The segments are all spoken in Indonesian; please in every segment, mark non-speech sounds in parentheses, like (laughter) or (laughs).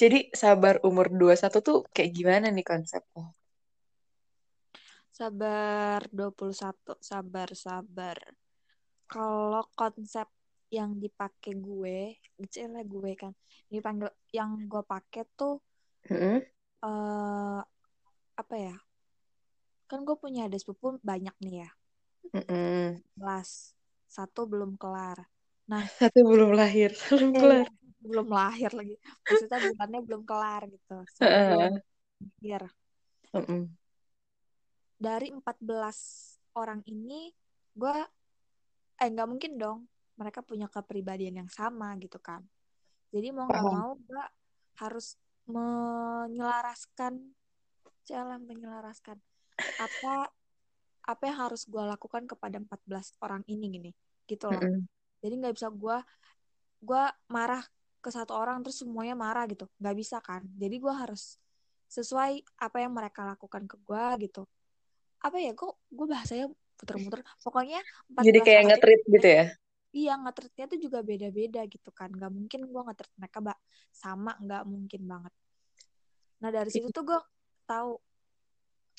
Jadi sabar umur 21 tuh kayak gimana nih konsepnya? Sabar 21, sabar, sabar. Kalau konsep yang dipakai gue, kecilnya gue kan, dipanggil yang gue pakai tuh eh apa ya? Kan gue punya ada sepupu banyak nih ya, Mm-mm. kelas satu belum kelar. Nah, Satu belum lahir, belum eh, kelar. Belum lahir lagi. Maksudnya bulannya belum kelar gitu. (laughs) Heeh. lahir. Mm-mm. Dari 14 orang ini, gue eh nggak mungkin dong mereka punya kepribadian yang sama gitu kan jadi mau nggak mau gue harus menyelaraskan jalan menyelaraskan apa apa yang harus gue lakukan kepada 14 orang ini gini gitu loh Mm-mm. jadi nggak bisa gue gue marah ke satu orang terus semuanya marah gitu. Nggak bisa kan? Jadi gue harus sesuai apa yang mereka lakukan ke gue gitu. Apa ya kok gue bahasanya puter-muter pokoknya 14 Jadi kayak ini gitu ya? iya nge-treatnya tuh juga beda-beda gitu kan. Nggak mungkin gue nge-treat mereka mbak sama nggak mungkin banget. Nah dari situ tuh gue tahu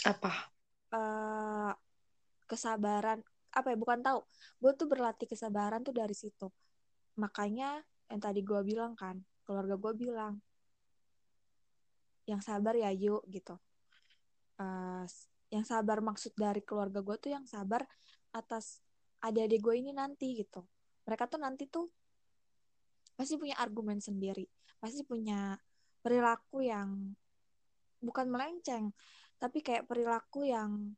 Apa? eh, kesabaran apa ya bukan tahu. Gue tuh berlatih kesabaran tuh dari situ. Makanya yang tadi gue bilang kan keluarga gue bilang yang sabar ya yuk gitu Eh, yang sabar maksud dari keluarga gue tuh yang sabar atas adik-adik gue ini nanti gitu mereka tuh nanti tuh pasti punya argumen sendiri pasti punya perilaku yang bukan melenceng tapi kayak perilaku yang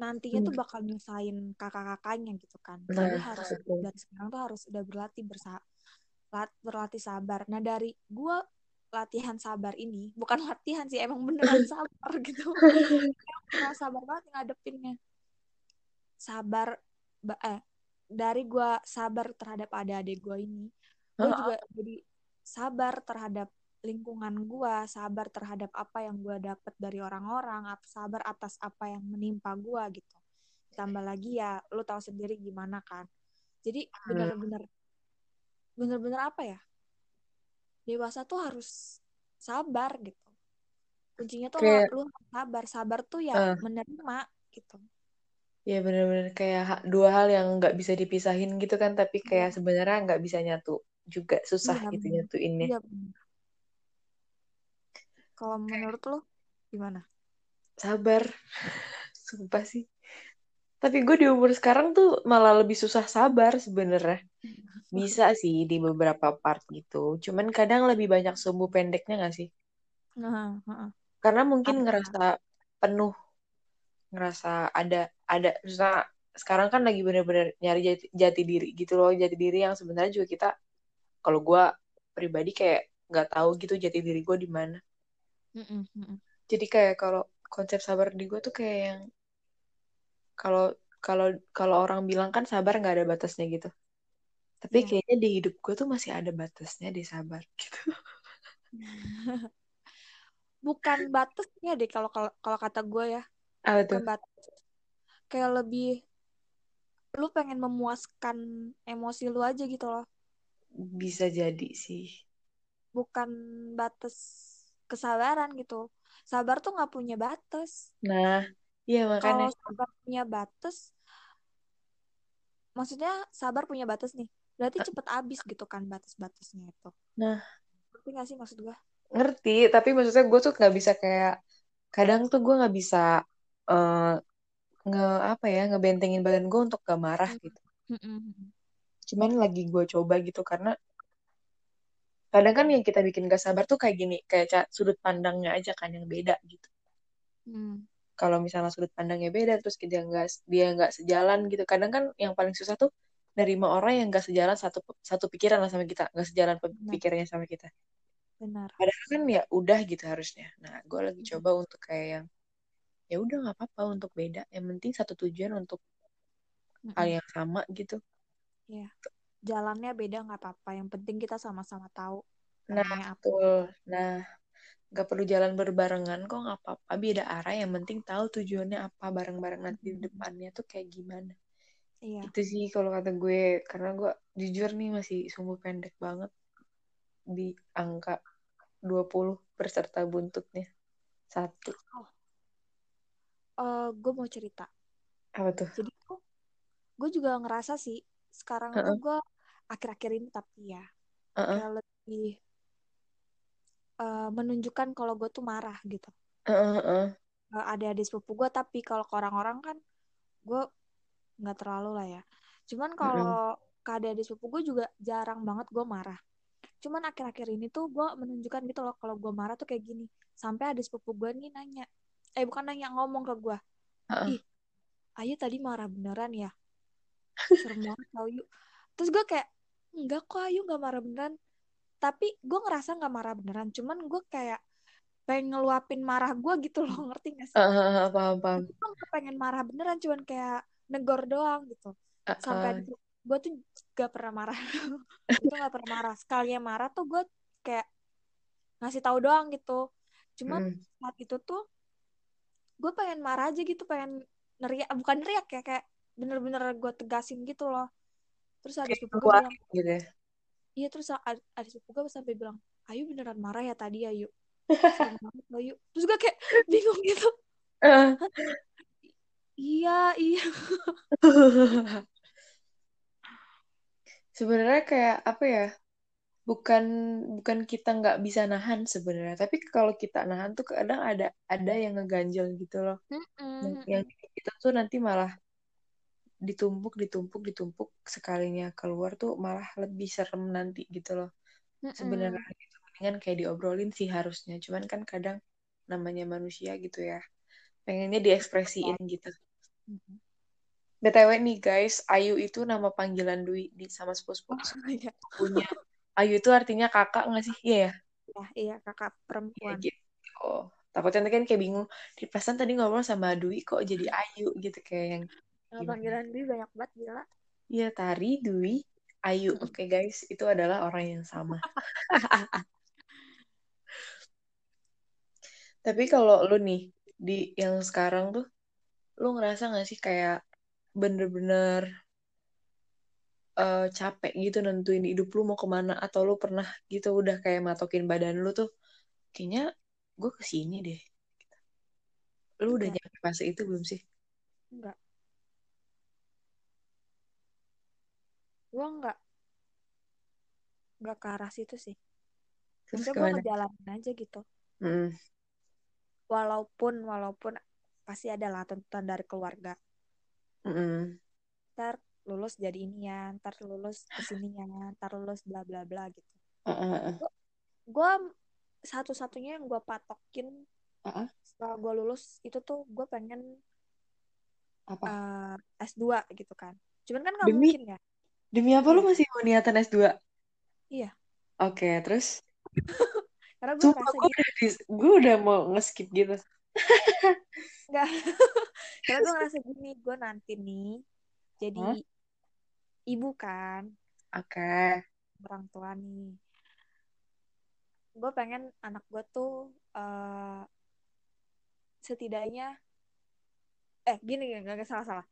nantinya tuh Hmm. bakal nyusahin kakak-kakaknya gitu kan Nah, jadi harus betul. dari sekarang tuh harus udah berlatih bersa berlatih sabar. Nah dari gue latihan sabar ini bukan latihan sih emang beneran (laughs) sabar gitu. Emang sabar banget ngadepinnya. Sabar ba- eh dari gue sabar terhadap adik-adik gue ini gue Heeh. juga jadi sabar terhadap lingkungan gue sabar terhadap apa yang gue dapat dari orang-orang sabar atas apa yang menimpa gue gitu. Tambah lagi ya lo tahu sendiri gimana kan. Jadi Hmm. Bener-bener apa ya dewasa tuh harus sabar gitu kuncinya tuh Kayak, lu sabar sabar tuh ya eh, menerima gitu ya bener-bener kayak dua hal yang nggak bisa dipisahin gitu kan, tapi iya kayak sebenarnya nggak bisa nyatu juga susah iya gitu bener. nyatuinnya. iya bener. kalau menurut lo gimana Sabar, (laughs) sumpah sih. Tapi gue di umur sekarang tuh malah lebih susah sabar sebenarnya. Bisa sih di beberapa part gitu. Cuman kadang lebih banyak sumbu pendeknya gak sih? nah, heeh. Karena mungkin ngerasa penuh, ngerasa ada ada misalnya sekarang kan lagi bener-bener nyari jati, jati diri gitu loh, jati diri yang sebenarnya juga kita kalau gue pribadi kayak nggak tahu gitu jati diri gue di mana. Jadi kayak kalau konsep sabar di gue tuh kayak yang kalau kalau kalau orang bilang kan sabar nggak ada batasnya gitu. Tapi Iya. kayaknya di hidup gue tuh masih ada batasnya di sabar (laughs) gitu. (laughs) bukan batasnya deh kalau kalau kata gue ya Apa bukan tuh? batas kayak lebih lu pengen memuaskan emosi lu aja gitu loh Bisa jadi sih. bukan batas kesabaran gitu sabar tuh nggak punya batas Nah, iya makanya. kalau sabar punya batas maksudnya sabar punya batas nih berarti cepet habis gitu kan batas-batasnya itu Nah, ngerti gak sih maksud gue ngerti. Tapi maksudnya gue tuh nggak bisa kayak kadang tuh gue nggak bisa eh, nge apa ya ngebentengin badan gue untuk gak marah gitu. Mm-mm. Cuman lagi gue coba gitu karena kadang kan yang kita bikin gak sabar tuh kayak gini, kayak sudut pandangnya aja kan yang beda gitu. Hmm. Kalau misalnya sudut pandangnya beda terus dia nggak dia nggak sejalan gitu. Kadang kan yang paling susah tuh nerima orang yang nggak sejalan satu satu pikiran lah sama kita, nggak sejalan pikirannya sama kita. benar Padahal kan ya udah gitu harusnya. Nah, gue lagi coba untuk kayak yang ya udah nggak apa-apa untuk beda. Yang penting satu tujuan untuk hal yang sama gitu. ya jalannya beda nggak apa-apa yang penting kita sama-sama tahu Nah, apa betul. Nah, nggak perlu jalan berbarengan kok nggak apa-apa. Beda arah. Yang penting tahu tujuannya apa bareng-bareng nanti di depannya tuh kayak gimana. Iya Itu sih kalau kata gue. Karena gue jujur nih masih sumbu pendek banget di angka 20 berserta buntutnya. Satu. Eh, gue mau cerita. Apa tuh? Jadi tuh gue juga ngerasa sih sekarang tuh Heeh. gue akhir-akhir ini tapi ya Heeh. kayak lebih eh, menunjukkan kalau gue tuh marah gitu. Heeh, heeh. Eh, Ada-ada sepupu gue tapi kalau ke orang-orang kan gue nggak terlalu lah ya. Cuman kalau ke adik-adik sepupu gue juga jarang banget gue marah. Cuman akhir-akhir ini tuh gue menunjukkan gitu loh kalau gue marah tuh kayak gini. Sampai adik sepupu gue nih nanya, eh bukan nanya ngomong ke gue, Heeh. ih Ayu tadi marah beneran ya? Serem banget tau yuk. Terus gue kayak, enggak kok Ayu nggak marah beneran. Tapi gue ngerasa nggak marah beneran. Cuman gue kayak pengen ngeluapin marah gue gitu loh, ngerti gak sih? Heeh, paham, paham. Gue nggak pengen marah beneran, cuman kayak negor doang gitu. Sampai Heeh. gue tuh gak pernah marah. (laughs) gue gak pernah marah. Sekali yang marah tuh gue kayak ngasih tahu doang gitu. Cuman Mm-mm. saat itu tuh gue pengen marah aja gitu, pengen neriak, bukan neriak ya kayak bener-bener gue tegasin gitu loh. Terus ada sepupu gue bilang, gitu ya. iya terus ada, sepupu gue sampai bilang, Ayu beneran marah ya tadi Ayu. (laughs) Terus gue kayak (laughs) bingung gitu. Iya, iya. Sebenarnya kayak apa ya? Bukan bukan kita nggak bisa nahan sebenarnya, tapi kalau kita nahan tuh kadang ada ada yang ngeganjel gitu loh. Yang, yang kita tuh nanti malah ditumpuk ditumpuk ditumpuk sekalinya keluar tuh malah lebih serem nanti gitu loh. Sebenarnya Mm-mm. gitu mendingan kayak diobrolin sih harusnya. Cuman kan kadang namanya manusia gitu ya. Pengennya diekspresiin gitu. Mm-mm. BTW nih guys, Ayu itu nama panggilan Dwi di sama sepupu Oh, iya. sepupunya. Ayu itu artinya kakak nggak sih? Iya ya? Ya, iya kakak perempuan. gitu. Oh, takutnya nanti kan kayak bingung. Di pesan tadi ngobrol sama Dwi kok jadi Ayu gitu kayak yang Nama panggilan Dwi banyak banget gila. Iya, Tari, Dwi, Ayu. Oke guys, itu adalah orang yang sama. (laughs) Tapi kalau lu nih di yang sekarang tuh, lu ngerasa nggak sih kayak bener-bener eh, capek gitu nentuin hidup lu mau ke mana atau lu pernah gitu udah kayak matokin badan lu tuh kayaknya gue ke sini deh. Lu udah nyampe fase itu belum sih? enggak. Gue enggak, enggak ke arah situ sih. Terus gue ngejalanin aja gitu. Mm, Walaupun, walaupun pasti ada lah tuntutan dari keluarga. mm, Ntar lulus jadi ini ya, ntar lulus ke sini ya, ntar lulus bla bla bla gitu. uh, uh, uh, Gue satu-satunya yang gue patokin uh, uh. setelah gue lulus itu tuh gue pengen Apa? eh, S2 gitu kan. Cuman kan nggak Demi mungkin ya. demi apa lu Iya, masih mau niatan S2? iya. Oke, terus (laughs) Karena gue sumpah gue udah di- gue udah mau nge-skip gitu. Enggak. (laughs) Karena gue ngerasa gini, gue nanti nih jadi Hah? ibu kan, Oke. orang tua nih. Gue pengen anak gue tuh eh, setidaknya, eh gini, gak, gak salah-salah.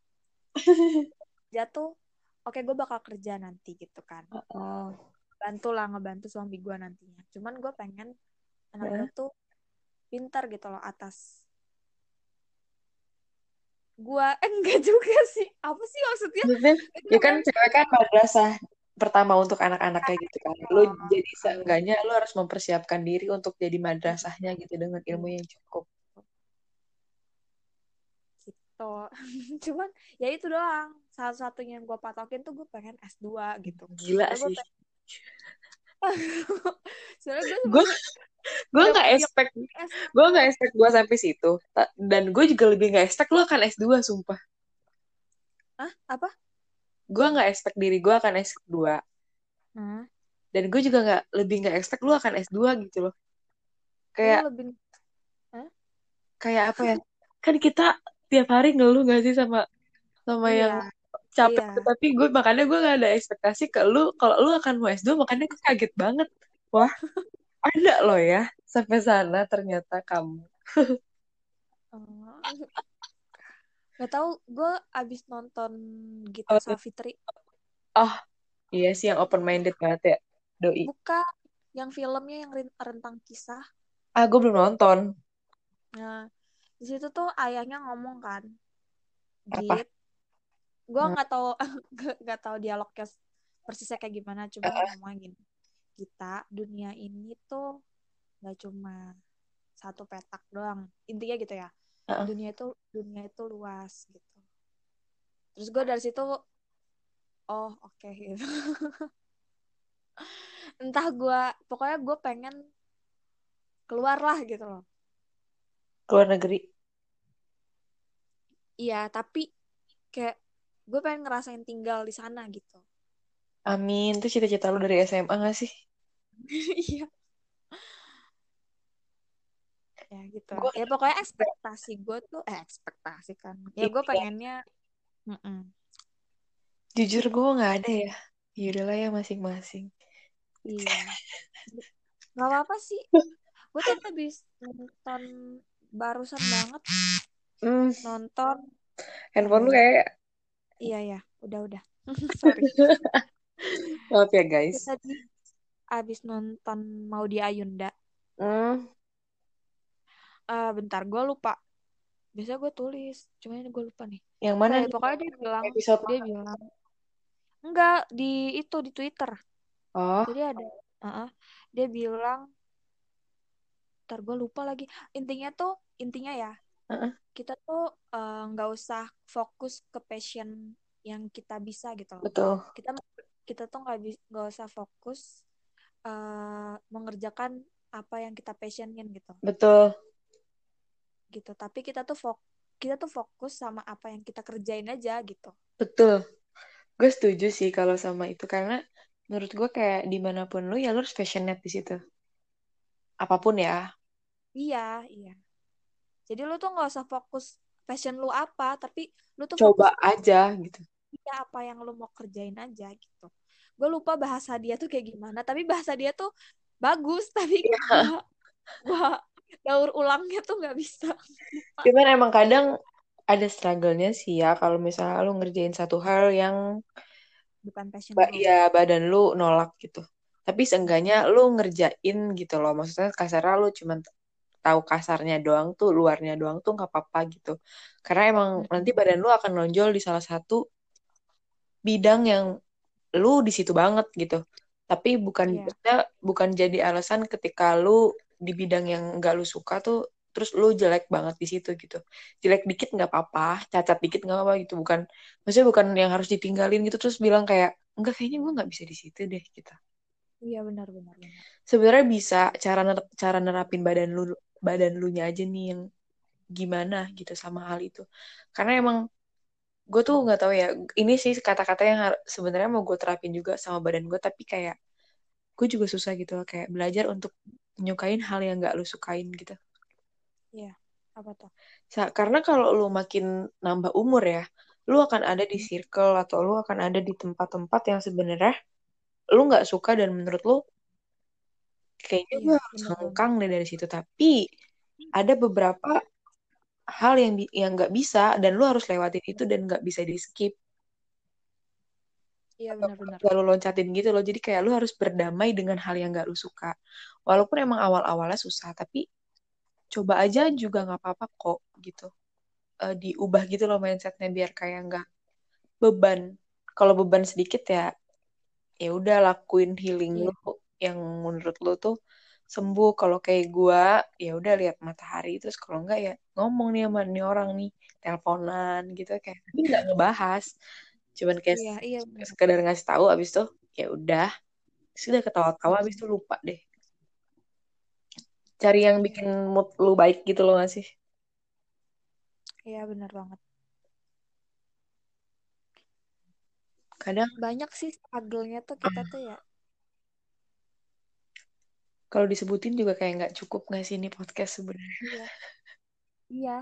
(laughs) Jatuh, oke gue bakal kerja nanti gitu kan. Oh. Bantu lah, ngebantu suami gue nantinya. Cuman gue pengen anak gue tuh pintar gitu loh atas. Gua (laughs) eh, enggak juga sih. Apa sih maksudnya? Ya kan kan cewek kan madrasah pertama untuk anak-anaknya gitu kan. Lu oh, jadi seenggaknya lu harus mempersiapkan diri untuk jadi madrasahnya gitu dengan ilmu yang cukup. gitu. (laughs) Cuman ya itu doang. Salah satunya yang gue patokin tuh gue pengen S2 gitu. Gila gue sih. pengen (laughs) gue Gue nggak expect S. gue nggak expect gue sampai situ. Dan gue juga lebih nggak expect lu akan S2 sumpah. Ah apa? Gue nggak expect diri gue akan S2 hmm. dan gue juga nggak lebih nggak expect lu akan S2 gitu loh. Kayak lebih Hah? kayak apa ya? Kan kita tiap hari ngeluh gak sih sama sama yang iya capek iya. tuh. tapi gue makanya gue nggak ada ekspektasi ke lu. Kalau lu akan mau S2 makanya gue kaget banget. Wah ada loh ya sampai sana ternyata kamu. Oh, nggak tahu gue abis nonton Gita oh, Savitri. Oh iya sih yang open minded banget ya doi. Buka yang filmnya yang rentang kisah. Ah, gue belum nonton. nah di situ tuh ayahnya ngomong kan? Git gue Hmm. nggak tahu (laughs) nggak- tahu dialognya persisnya kayak gimana cuma ngomongin gini kita dunia ini tuh nggak cuma satu petak doang intinya gitu ya Heeh. dunia itu dunia itu luas gitu terus gue dari situ oh oke gitu (laughs) entah gue pokoknya gue pengen keluar lah gitu loh Keluar negeri. iya tapi kayak gue pengen ngerasain tinggal di sana gitu Amin. Itu cita-cita lu dari SMA gak sih? (laughs) iya. Ya gitu. Gua- ya pokoknya ekspektasi gue tuh eh ekspektasi kan. Ya gue Iya. pengennya mm-mm. Jujur gue gak ada ya. Yaudahlah ya masing-masing. iya. Nggak apa-apa sih. Gue tuh habis nonton barusan banget. Hmm, nonton. Handphone lu kayak... iya ya udah udah. (laughs) Sorry. (laughs) Maaf ya guys. kita abis nonton mau di Ayunda. Hmm, Ah, bentar gue lupa. Biasanya gue tulis cuma ini gue lupa nih. Yang mana nih? pokoknya dia bilang Episode dia bilang enggak di itu di Twitter. Oh, jadi ada uh-uh, dia bilang ntar gue lupa lagi. Intinya tuh intinya ya Heeh. kita tuh eh, nggak usah fokus ke passion yang kita bisa gitu loh. Betul. kita kita tuh nggak bis- nggak usah fokus eh, mengerjakan apa yang kita passionin gitu Betul. gitu tapi kita tuh fok kita tuh fokus sama apa yang kita kerjain aja gitu Betul. Gue setuju sih kalau sama itu. Karena menurut gue kayak di mana pun lu ya lu harus passionate di situ. Apa pun ya. iya iya jadi lu tuh nggak usah fokus passion lu apa tapi lu tuh Coba fokus aja gitu. ya apa yang lu mau kerjain aja gitu gue lupa bahasa dia tuh kayak gimana tapi bahasa dia tuh bagus (laughs) tapi gua gua daur ulangnya tuh nggak bisa Cuman emang kadang ada struggle-nya sih ya kalau misalnya lu ngerjain satu hal yang bukan passion ba- ya badan lu nolak gitu. Tapi seenggaknya lu ngerjain gitu loh. Maksudnya kasarnya lu cuman tahu kasarnya doang tuh, luarnya doang tuh nggak apa-apa gitu. Karena emang nanti badan lu akan nonjol di salah satu bidang yang lu di situ banget gitu. Tapi bukan maksudnya bukan jadi alasan ketika lu di bidang yang nggak lu suka tuh terus lu jelek banget di situ gitu. Jelek dikit nggak apa-apa, cacat dikit nggak apa-apa gitu. Bukan maksudnya bukan yang harus ditinggalin gitu terus bilang kayak enggak kayaknya gue nggak bisa di situ deh gitu. iya benar benar benar Sebenarnya bisa cara ner- cara nerapin badan lu badan lu nya aja nih yang gimana gitu sama hal itu. Karena emang gue tuh nggak tahu ya ini sih kata-kata yang sebenarnya mau gue terapin juga sama badan gue tapi kayak gue juga susah gitu loh, kayak belajar untuk nyukain hal yang nggak lu sukain gitu. Iya apa tuh? Sa- karena kalau lu makin nambah umur ya lu akan ada di circle atau lu akan ada di tempat-tempat yang sebenarnya lu nggak suka dan menurut lu kayaknya iya gue harus banget. hengkang deh dari situ. Tapi ada beberapa hal yang yang nggak bisa dan lu harus lewatin itu dan nggak bisa di skip. Iya atau benar benar gak lu loncatin gitu loh. Jadi kayak lu harus berdamai dengan hal yang gak lu suka. Walaupun emang awal-awalnya susah tapi coba aja juga nggak apa-apa kok gitu. Eh, diubah gitu loh mindsetnya biar kayak nggak beban. Kalau beban sedikit ya ya udah lakuin healing iya. lu yang menurut lu tuh sembuh. Kalau kayak gua ya udah lihat matahari. Terus kalau enggak ya ngomong nih sama nih orang nih. Teleponan gitu kayak tapi nggak ngebahas. Cuman kayak iya iya sekedar ngasih tahu abis itu ya udah. Sudah ketawa-tawa abis itu lupa deh. Cari yang iya. bikin mood lu baik gitu loh gak sih? Iya benar banget. Kadang banyak sih struggle-nya tuh kita tuh ya kalau disebutin juga kayak nggak cukup nggak sih ini podcast sebenarnya? Iya. Iya.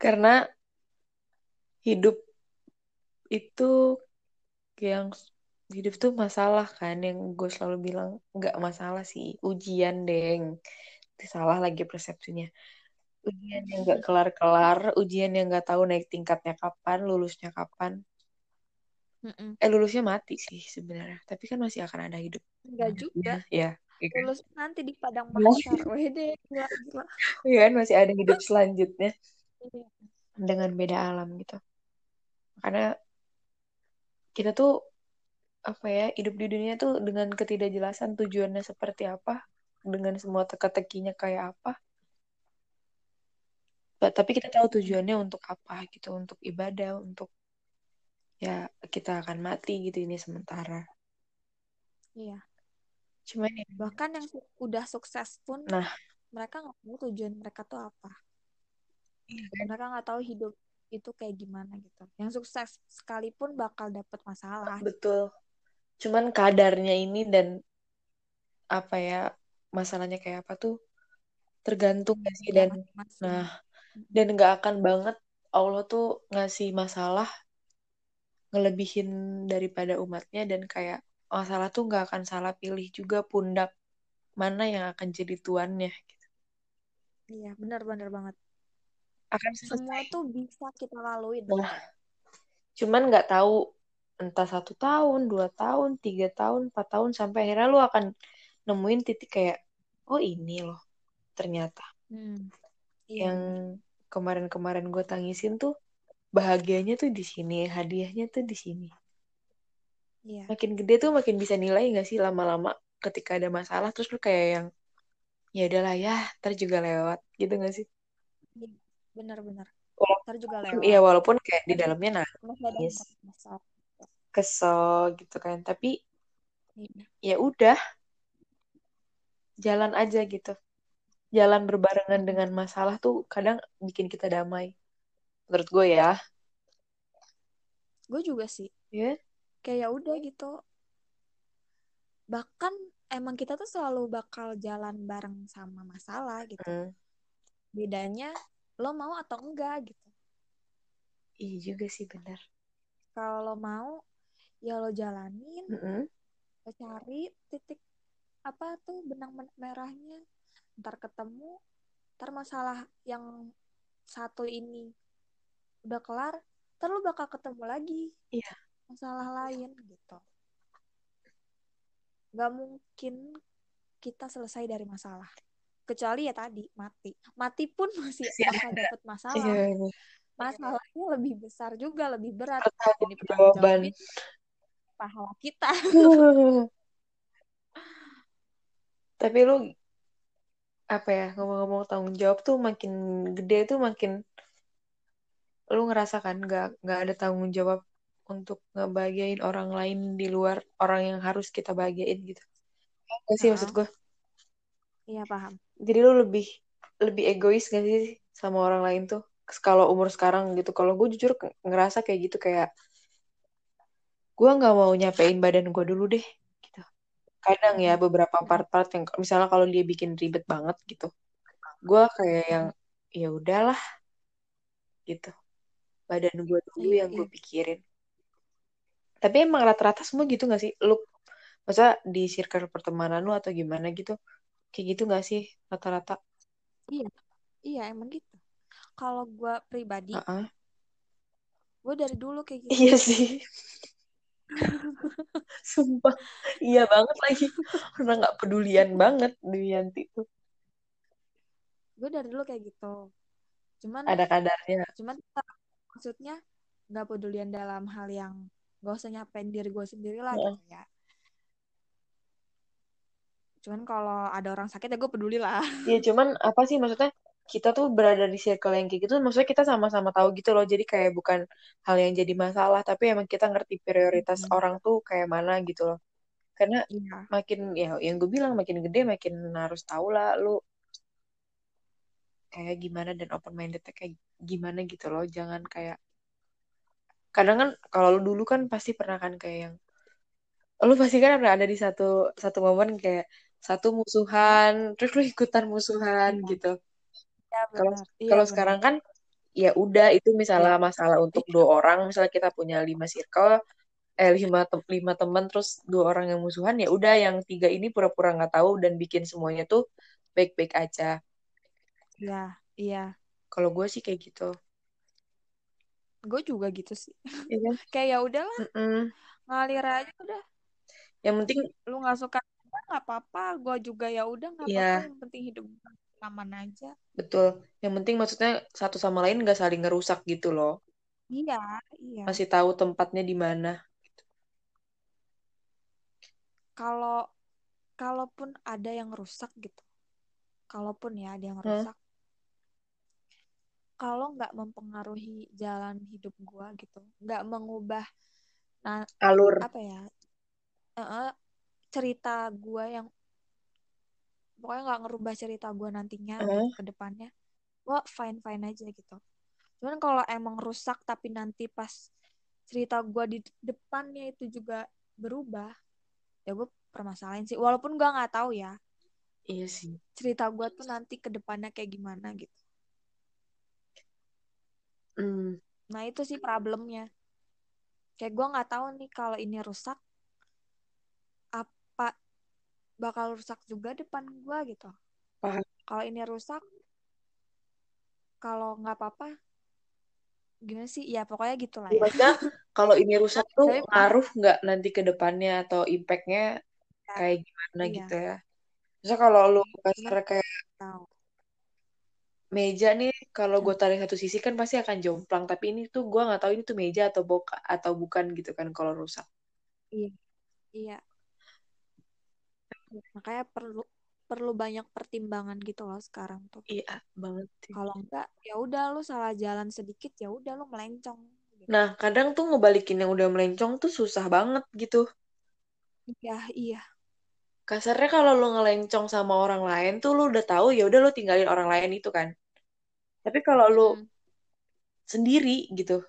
Karena hidup itu yang hidup tuh masalah kan yang gue selalu bilang nggak masalah sih ujian deng. Itu salah lagi persepsinya. Ujian yang nggak kelar-kelar ujian yang nggak tahu naik tingkatnya kapan lulusnya kapan. Mm-mm. eh lulusnya mati sih sebenarnya tapi kan masih akan ada hidup. Enggak juga. ya ya kan? lulus nanti di padang Iya. mahsyar wede gila gila. Iya kan masih ada hidup selanjutnya. Iya. dengan beda alam gitu. Karena kita tuh apa ya hidup di dunia tuh dengan ketidakjelasan tujuannya seperti apa dengan semua teka-tekinya kayak apa. Tapi kita tahu tujuannya untuk apa gitu untuk ibadah untuk ya kita akan mati gitu ini sementara. Iya cuman ya bahkan yang udah sukses pun nah. mereka nggak tahu tujuan mereka tuh apa. Iya kan? mereka nggak tahu hidup itu kayak gimana gitu. Yang sukses sekalipun bakal dapet masalah. Betul. Cuman kadarnya ini dan apa ya masalahnya kayak apa tuh tergantung gak sih? Ya dan masing-masing nah dan nggak akan banget Allah tuh ngasih masalah ngelebihin daripada umatnya dan kayak masalah tuh nggak akan salah pilih juga pundak mana yang akan jadi tuannya gitu. iya benar-benar banget. Akan semua selesai. tuh bisa kita laluin. Nah cuman nggak tahu entah satu tahun dua tahun tiga tahun empat tahun sampai akhirnya lu akan nemuin titik kayak oh ini loh ternyata. Hmm. iya yang kemarin-kemarin gue tangisin tuh bahagianya tuh di sini hadiahnya tuh di sini iya. Makin gede tuh makin bisa nilai gak sih lama-lama ketika ada masalah terus lu kayak yang ya udahlah ya ntar juga lewat gitu gak sih? Iya, benar-benar walaupun ntar juga iya lewat. walaupun kayak di dalamnya nangis masalah. Kesel gitu kan tapi iya. ya udah. Jalan aja gitu. Jalan berbarengan dengan masalah tuh kadang bikin kita damai. Menurut gue ya. Gue juga sih. Ya kayak ya udah gitu. Bahkan emang kita tuh selalu bakal jalan bareng sama masalah gitu. Hmm, bedanya lo mau atau enggak gitu. Iya juga sih benar kalau lo mau ya lo jalanin. Mm-mm. lo cari titik apa tuh benang merahnya. Ntar ketemu ntar masalah yang satu ini udah kelar ntar lo bakal ketemu lagi. Iya masalah lain gitu. Nggak mungkin kita selesai dari masalah. Kecuali ya tadi mati. Mati pun masih ada. dapet iya masalah. Iya. masalahnya lebih besar juga lebih berat. Pertanggungjawaban dipertanggungjawabin pahala kita. (laughs) Tapi lu apa ya ngomong-ngomong tanggung jawab tuh makin gede tuh makin lu ngerasa kan nggak nggak ada tanggung jawab untuk ngebahagiain orang lain di luar orang yang harus kita bahagiain gitu. Gak sih maksud Heeh. gue iya paham. Jadi lu lebih lebih egois gak sih sama orang lain tuh? Kalau umur sekarang gitu. Kalau gue jujur ngerasa kayak gitu kayak gue nggak mau nyapein badan gue dulu deh gitu. Kadang ya beberapa Mm-mm. part-part yang misalnya kalau dia bikin ribet banget gitu gue kayak yang ya udahlah gitu. Badan gue dulu iya yang gue iya. pikirin tapi emang rata-rata semua gitu gak sih? Lu masa di circle pertemanan lu atau gimana gitu kayak gitu gak sih rata-rata? Iya iya emang gitu. Kalau gue pribadi Heeh. gue dari dulu kayak gitu. Iya sih. Sumpah. Iya banget lagi. Karena nggak pedulian banget Duyanti tuh. Gue dari dulu kayak gitu. Cuman ada kadarnya. cuman maksudnya nggak pedulian dalam hal yang gak usah nyapain diri gue sendiri lah Heeh. gitu ya. Cuman kalau ada orang sakit ya gue peduli lah. (laughs) Ya cuman apa sih maksudnya? Kita tuh berada di circle yang kayak gitu maksudnya kita sama-sama tahu gitu loh. Jadi kayak bukan hal yang jadi masalah tapi emang kita ngerti prioritas Mm-mm. orang tuh kayak mana gitu loh. Karena iya. makin ya yang gue bilang makin gede makin harus tahu lah lu kayak gimana dan open mindednya kayak gimana gitu loh. Jangan kayak kadang kan kalau lu dulu kan pasti pernah kan kayak yang lu pasti kan pernah ada di satu satu momen kayak satu musuhan terus lu ikutan musuhan iya. gitu. Iya kalau iya kalau sekarang kan ya udah itu iya. misalnya masalah untuk iya dua orang misalnya kita punya lima circle eh lima tem- lima teman terus dua orang yang musuhan ya udah yang tiga ini pura-pura nggak tahu dan bikin semuanya tuh baik-baik aja. Iya iya. Kalau gue sih kayak gitu gue juga gitu sih. Iya kan? (laughs) kayak ya udahlah Mm-mm. ngalir aja udah. Yang penting lu nggak suka udah nggak apa-apa. Gue juga ya udah nggak Iya. apa-apa. Yang penting hidup aman aja. Betul. Yang penting maksudnya satu sama lain nggak saling ngerusak gitu loh. Iya iya. Masih tahu tempatnya di mana. Kalau kalaupun ada yang rusak gitu. Kalaupun ya ada yang Hmm. Kalau nggak mempengaruhi jalan hidup gua gitu nggak mengubah nah alur. apa ya eh, cerita gua yang pokoknya nggak ngerubah cerita gua nantinya gitu, ke depannya gua fine fine aja gitu. Cuman kalau emang rusak tapi nanti pas cerita gua di depannya itu juga berubah ya gue permasalahin sih. Walaupun gua nggak tahu ya iya sih. cerita gua tuh nanti ke depannya kayak gimana gitu Hmm. nah itu sih problemnya. Kayak gua nggak tahu nih kalau ini rusak apa bakal rusak juga depan gua gitu. Paham. kalau ini rusak kalau nggak apa-apa gimana sih? Ya pokoknya gitulah ya. Maksudnya kalau ini rusak tuh Tapi ngaruh nggak nanti ke depannya atau impactnya Ya, kayak gimana iya. gitu ya? Misalnya kalau lu kasar Cuman- kayak tahu. meja nih kalau Hmm. gue tarik satu sisi kan pasti akan jomplang tapi ini tuh gue nggak tahu ini tuh meja atau boka atau bukan gitu kan kalau rusak. Iya iya. Makanya perlu perlu banyak pertimbangan gitu loh sekarang tuh. Iya banget kalau enggak ya udah lu salah jalan sedikit ya udah lu melencong nah kadang tuh ngebalikin yang udah melencong tuh susah banget gitu. Iya iya. Kasarnya kalau lu ngelencong sama orang lain tuh lu udah tahu ya udah lu tinggalin orang lain itu kan tapi kalau lu Hmm. sendiri gitu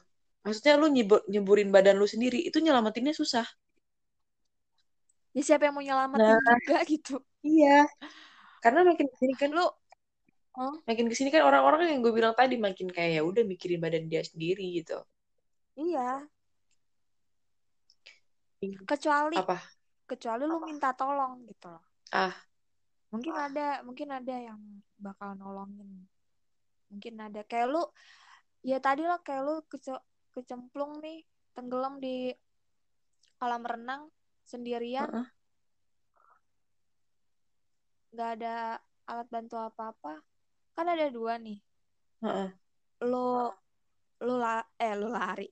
maksudnya lu nyebur, nyeburin badan lu sendiri itu nyelamatinnya susah. Ya siapa yang mau nyelamatin Nah. juga (laughs) gitu. Iya. Karena makin ke sini kan lu oh, makin ke sini kan orang-orang yang gue bilang tadi makin kayak ya udah mikirin badan dia sendiri gitu. Iya. Kecuali apa? kecuali lu minta tolong gitu loh. Ah. Mungkin ada mungkin ada yang bakal nolongin mungkin ada. Kayak lu ya tadi lah kayak lu kece- kecemplung nih tenggelam di kolam renang sendirian. Nggak ada alat bantu apa-apa. Kan ada dua nih. Heeh. lu lu la eh lu lari.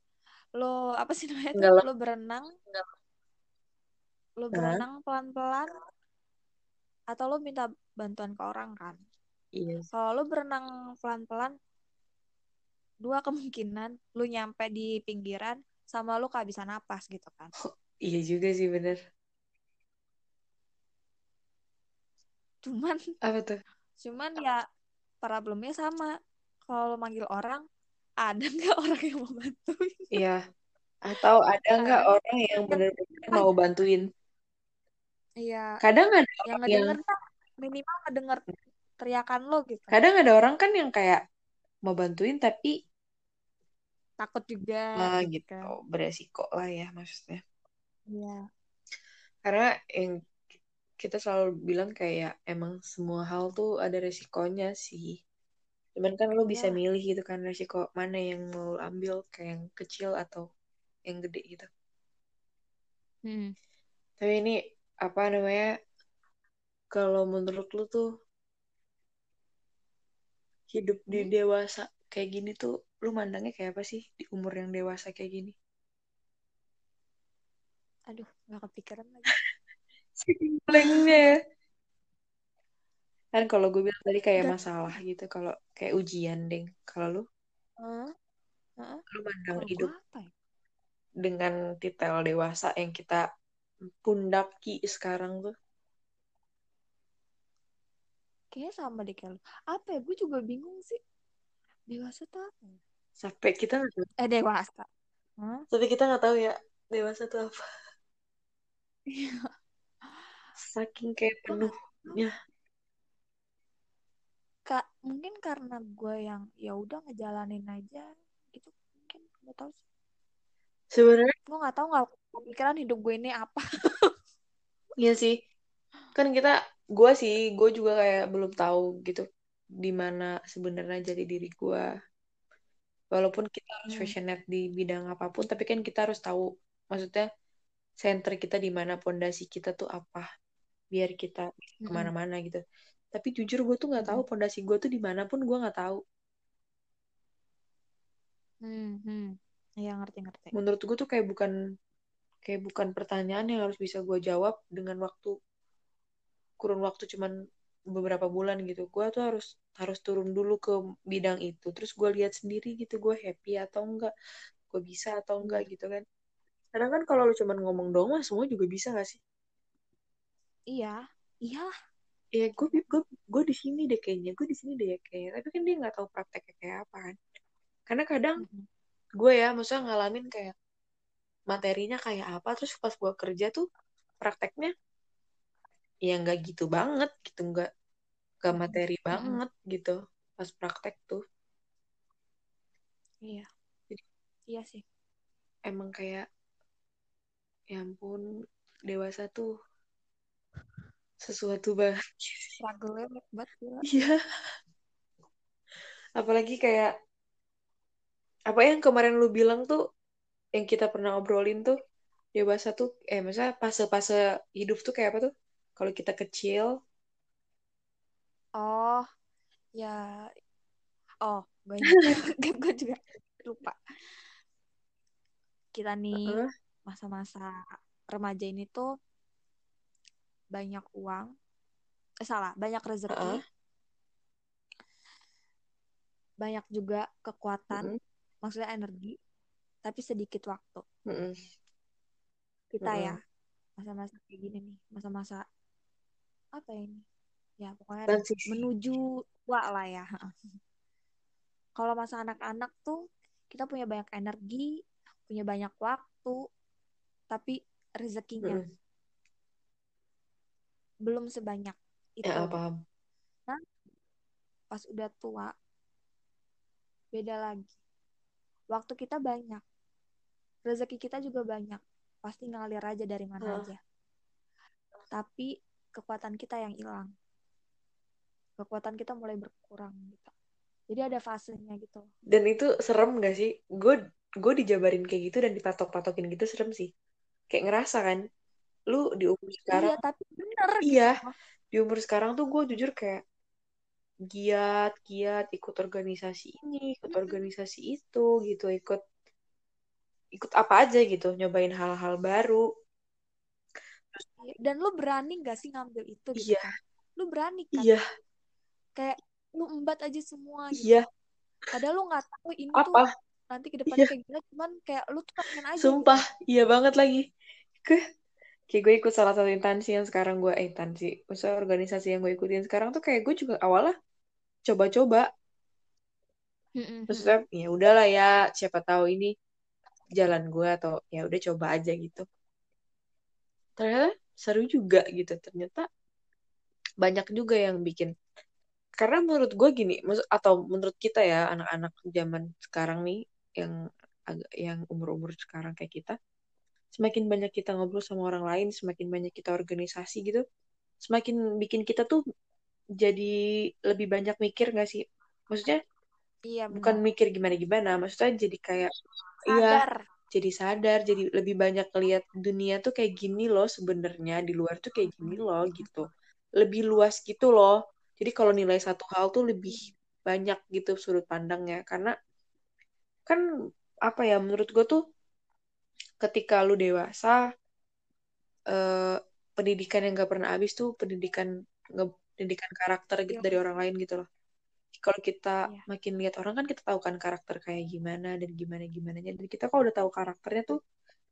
Lu apa sih namanya Enggak lu berenang. Hah? berenang pelan-pelan. Atau lu minta bantuan ke orang kan iya Kalau lu berenang pelan-pelan, dua kemungkinan lu nyampe di pinggiran sama lu kehabisan napas gitu kan. iya juga sih bener Cuman (laughs) apa tuh cuman ya problemnya sama. Kalau lu manggil orang, ada nggak (laughs) orang yang mau bantuin? iya atau ada nggak Ada. orang yang bener-bener mau bantuin Iya, kadang ada yang yang minimal ngedenger teriakan lo gitu. kadang ada orang kan yang kayak mau bantuin tapi Takut juga ah, gitu kan. beresiko lah ya maksudnya Iya. karena yang kita selalu bilang kayak emang semua hal tuh ada resikonya sih cuman kan lo bisa Iyalah. milih gitu kan resiko mana yang mau lo ambil kayak yang kecil atau yang gede gitu Hmm. tapi ini apa namanya kalau menurut lu tuh hidup di Hmm? dewasa kayak gini tuh lu mandangnya kayak apa sih di umur yang dewasa kayak gini Aduh, nggak kepikiran lagi. (laughs) Saking blanknya. Kan kalau gue bilang tadi kayak Nggak- masalah gitu, kalau kayak ujian, deng. Kalau lu? Hah? lu mandang hidup apa ya? dengan titel dewasa yang kita pundaki sekarang tuh. Kayaknya sama deh kayak lu. Apa ya? Gue juga bingung sih. Dewasa tuh apa ya? Sampai kita nggak tahu, Eh, dewasa. Hah? tapi kita nggak tahu ya dewasa tuh apa. Saking kayak penuhnya. Kak, mungkin karena gue yang ya udah ngejalanin aja gitu. Mungkin nggak tahu sih. Sebenarnya Gue nggak tahu nggak kepikiran hidup gue ini apa. iya sih. Kan kita, gue sih, gue juga kayak belum tahu gitu di mana sebenarnya jadi diri gue. Walaupun kita harus Hmm. passionate di bidang apa pun, tapi kan kita harus tahu, maksudnya center kita di mana, pondasi kita tuh apa biar kita Mm-mm. ke mana-mana gitu tapi jujur gue tuh nggak tahu Mm-mm. pondasi gue tuh di mana pun gue nggak tahu Hmm, hmm. Iya ngerti ngerti. menurut gue tuh kayak bukan kayak bukan pertanyaan yang harus bisa gue jawab dengan waktu kurun waktu cuman beberapa bulan gitu gue tuh harus harus turun dulu ke bidang itu terus gue lihat sendiri gitu gue happy atau enggak gue bisa atau enggak Iya. gitu kan karena kan kalau lu cuman ngomong doang mah semua juga bisa gak sih Iya, iyalah. ya gue gue gue di sini deh kayaknya gue di sini deh kayaknya tapi kan dia nggak tahu prakteknya kayak apa kan karena kadang Mm-mm. gue ya maksudnya ngalamin kayak materinya kayak apa terus pas gue kerja tuh prakteknya ya nggak gitu banget gitu nggak nggak materi Mm-mm. banget gitu pas praktek tuh. Iya, Jadi- iya sih. emang kayak ya ampun dewasa tuh sesuatu banget. Struggle-nya banget iya. Apalagi kayak apa yang kemarin lu bilang tuh yang kita pernah obrolin tuh dewasa tuh eh masa fase-fase hidup tuh kayak apa tuh kalau kita kecil Oh, ya. Oh, gue ingat. gue juga lupa. Kita nih masa-masa remaja ini tuh banyak uang. Eh, salah, banyak rezeki. Heeh. Banyak juga kekuatan, Mm-mm. maksudnya energi, tapi sedikit waktu. Mm-mm. Kita Mm-mm. ya, masa-masa kayak gini nih, masa-masa apa ya ini? Ya, pokoknya transisi menuju tua lah ya. Kalau masa anak-anak tuh kita punya banyak energi, punya banyak waktu, tapi rezekinya Mm-mm. belum sebanyak itu. ya paham Nah, pas udah tua, beda lagi. Waktu kita banyak, rezeki kita juga banyak. Pasti ngalir aja dari mana Heeh. aja. Tapi kekuatan kita yang hilang. Kekuatan kita mulai berkurang gitu. Jadi ada fasenya gitu. dan itu serem gak sih gue gue dijabarin kayak gitu dan dipatok-patokin gitu serem sih kayak ngerasa kan lu di umur sekarang Iya, tapi bener iya gitu. di umur sekarang tuh gue jujur kayak giat giat ikut organisasi ini ikut organisasi itu gitu ikut ikut apa aja gitu nyobain hal-hal baru Dan lu berani gak sih ngambil itu gitu iya. kan? Lu berani kan? iya. Kayak lu embat aja semua gitu. iya. Padahal lu nggak tahu ini tuh apa? nanti ke depannya iya. kayak gimana, cuman kayak lu tuh pengen aja sumpah. Gitu. iya banget lagi. Ke kayak gue ikut salah satu instansi yang sekarang gue eh instansi. Maksudnya organisasi yang gue ikutin sekarang tuh kayak gue juga awalnya coba-coba. Maksudnya ya udahlah ya siapa tahu ini jalan gue atau ya udah coba aja gitu ternyata seru juga gitu. Ternyata banyak juga yang bikin. Karena menurut gue gini maksud atau menurut kita ya anak-anak zaman sekarang nih yang agak yang umur-umur sekarang kayak kita semakin banyak kita ngobrol sama orang lain semakin banyak kita organisasi gitu semakin bikin kita tuh jadi lebih banyak mikir gak sih? Maksudnya Iya bukan mikir gimana-gimana maksudnya jadi kayak iya Sadar. Jadi sadar jadi lebih banyak ngeliat dunia tuh kayak gini loh sebenarnya di luar tuh kayak gini loh gitu. Lebih luas gitu loh. Jadi kalau nilai satu hal tuh lebih banyak gitu sudut pandangnya. Karena kan apa ya menurut gue tuh ketika lu dewasa eh, pendidikan yang gak pernah habis tuh pendidikan pendidikan karakter gitu dari Ilmu. orang lain gitu loh kalau kita Iya. makin lihat orang kan kita tahu kan karakter kayak gimana dan gimana gimana dan kita kalau udah tahu karakternya tuh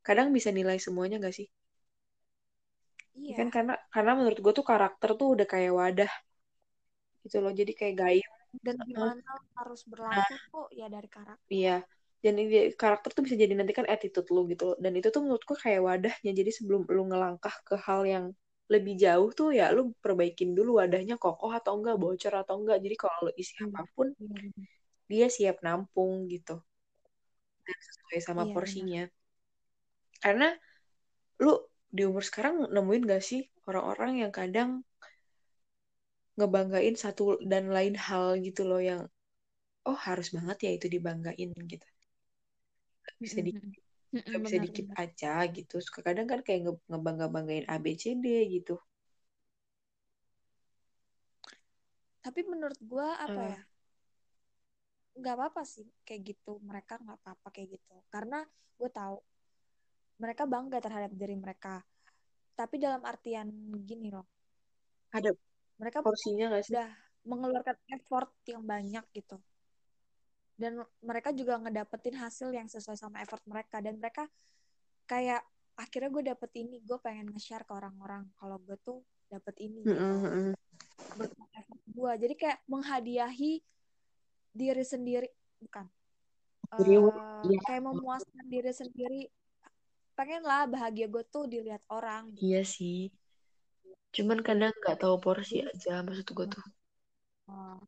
kadang bisa nilai semuanya gak sih Ya kan Iya. karena karena menurut gue tuh karakter tuh udah kayak wadah gitu loh jadi kayak gayung Dan Heeh. gimana harus berlaku tuh ya dari karakter. iya dan ini karakter tuh bisa jadi nanti kan attitude lu gitu loh dan itu tuh menurut gue kayak wadahnya jadi sebelum lu ngelangkah ke hal yang lebih jauh tuh ya lu perbaikin dulu wadahnya kokoh atau enggak bocor atau enggak jadi kalau lu isi Iya. apa pun benar. dia siap nampung gitu dan sesuai sama benar. porsinya karena lu di umur sekarang nemuin gak sih orang-orang yang kadang ngebanggain satu dan lain hal gitu loh yang oh harus banget ya itu dibanggain gitu bisa di mm -mm, sedikit bener, aja gitu. Suka kadang kan kayak ngebangga banggain ABCD gitu. Tapi menurut gue apa uh. ya? Nggak apa-apa sih kayak gitu. Mereka nggak apa-apa kayak gitu. Karena gue tahu mereka bangga terhadap diri mereka. Tapi dalam artian gini loh. Ada mereka porsinya nggak sih? udah mengeluarkan effort yang banyak gitu dan mereka juga ngedapetin hasil yang sesuai sama effort mereka. Dan mereka kayak akhirnya gue dapet ini gue pengen nge-share ke orang-orang. Kalau gue tuh dapet ini gitu. Effort gue jadi kayak menghadiahi diri sendiri bukan Jadi, Eh, iya, kayak memuaskan diri sendiri. Pengen lah bahagia gue tuh dilihat orang gitu. iya sih. Cuman kadang nggak tahu porsi aja maksud gue tuh. oh,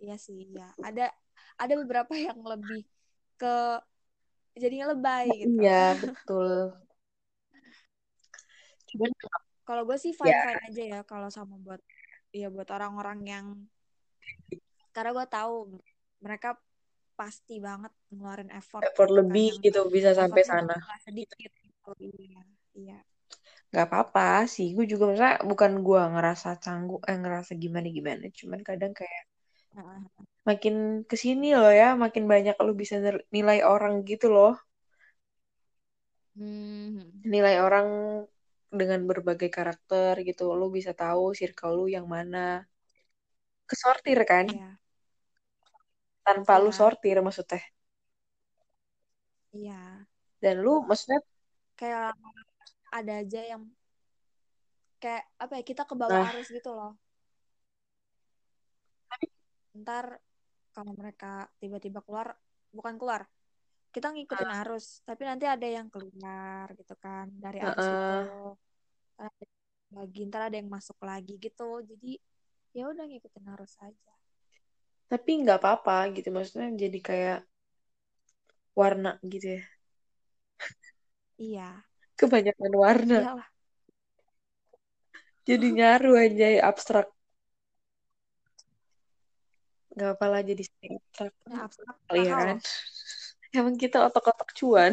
iya sih ya ada ada beberapa yang lebih ke jadinya lebay gitu Iya, betul. Cuman kalau gue sih ya fine fine aja ya kalau sama buat ya buat orang-orang yang karena gue tahu mereka pasti banget ngeluarin effort effort gitu kan lebih yang gitu bisa sampai sana. nggak sedikit gitu iya iya Gak apa-apa sih, gue juga misalnya bukan gue ngerasa canggung, eh ngerasa gimana-gimana. Cuman kadang kayak. Makin ke sini loh ya, makin banyak lu bisa nilai orang gitu loh. Hmm, Nilai orang dengan berbagai karakter gitu. Lu bisa tahu circle lu yang mana. Kesortir kan? iya Tanpa lu iya sortir maksudnya. iya Dan lu maksudnya, kayak ada aja yang kayak apa ya kita ke bawah nah, arus gitu loh ntar kalau mereka tiba-tiba keluar bukan keluar kita ngikutin arus tapi nanti ada yang keluar gitu kan dari arus itu heeh. Ntar ada lagi ntar ada yang masuk lagi gitu jadi ya udah ngikutin arus aja tapi nggak apa-apa gitu. Maksudnya jadi kayak warna gitu ya. iya Kebanyakan warna. iyalah Jadi nyaru aja abstrak. Gak apa-lah jadi sering abstrak. ya abstrak Kali ya mahal kan? Emang kita otak-otak cuan.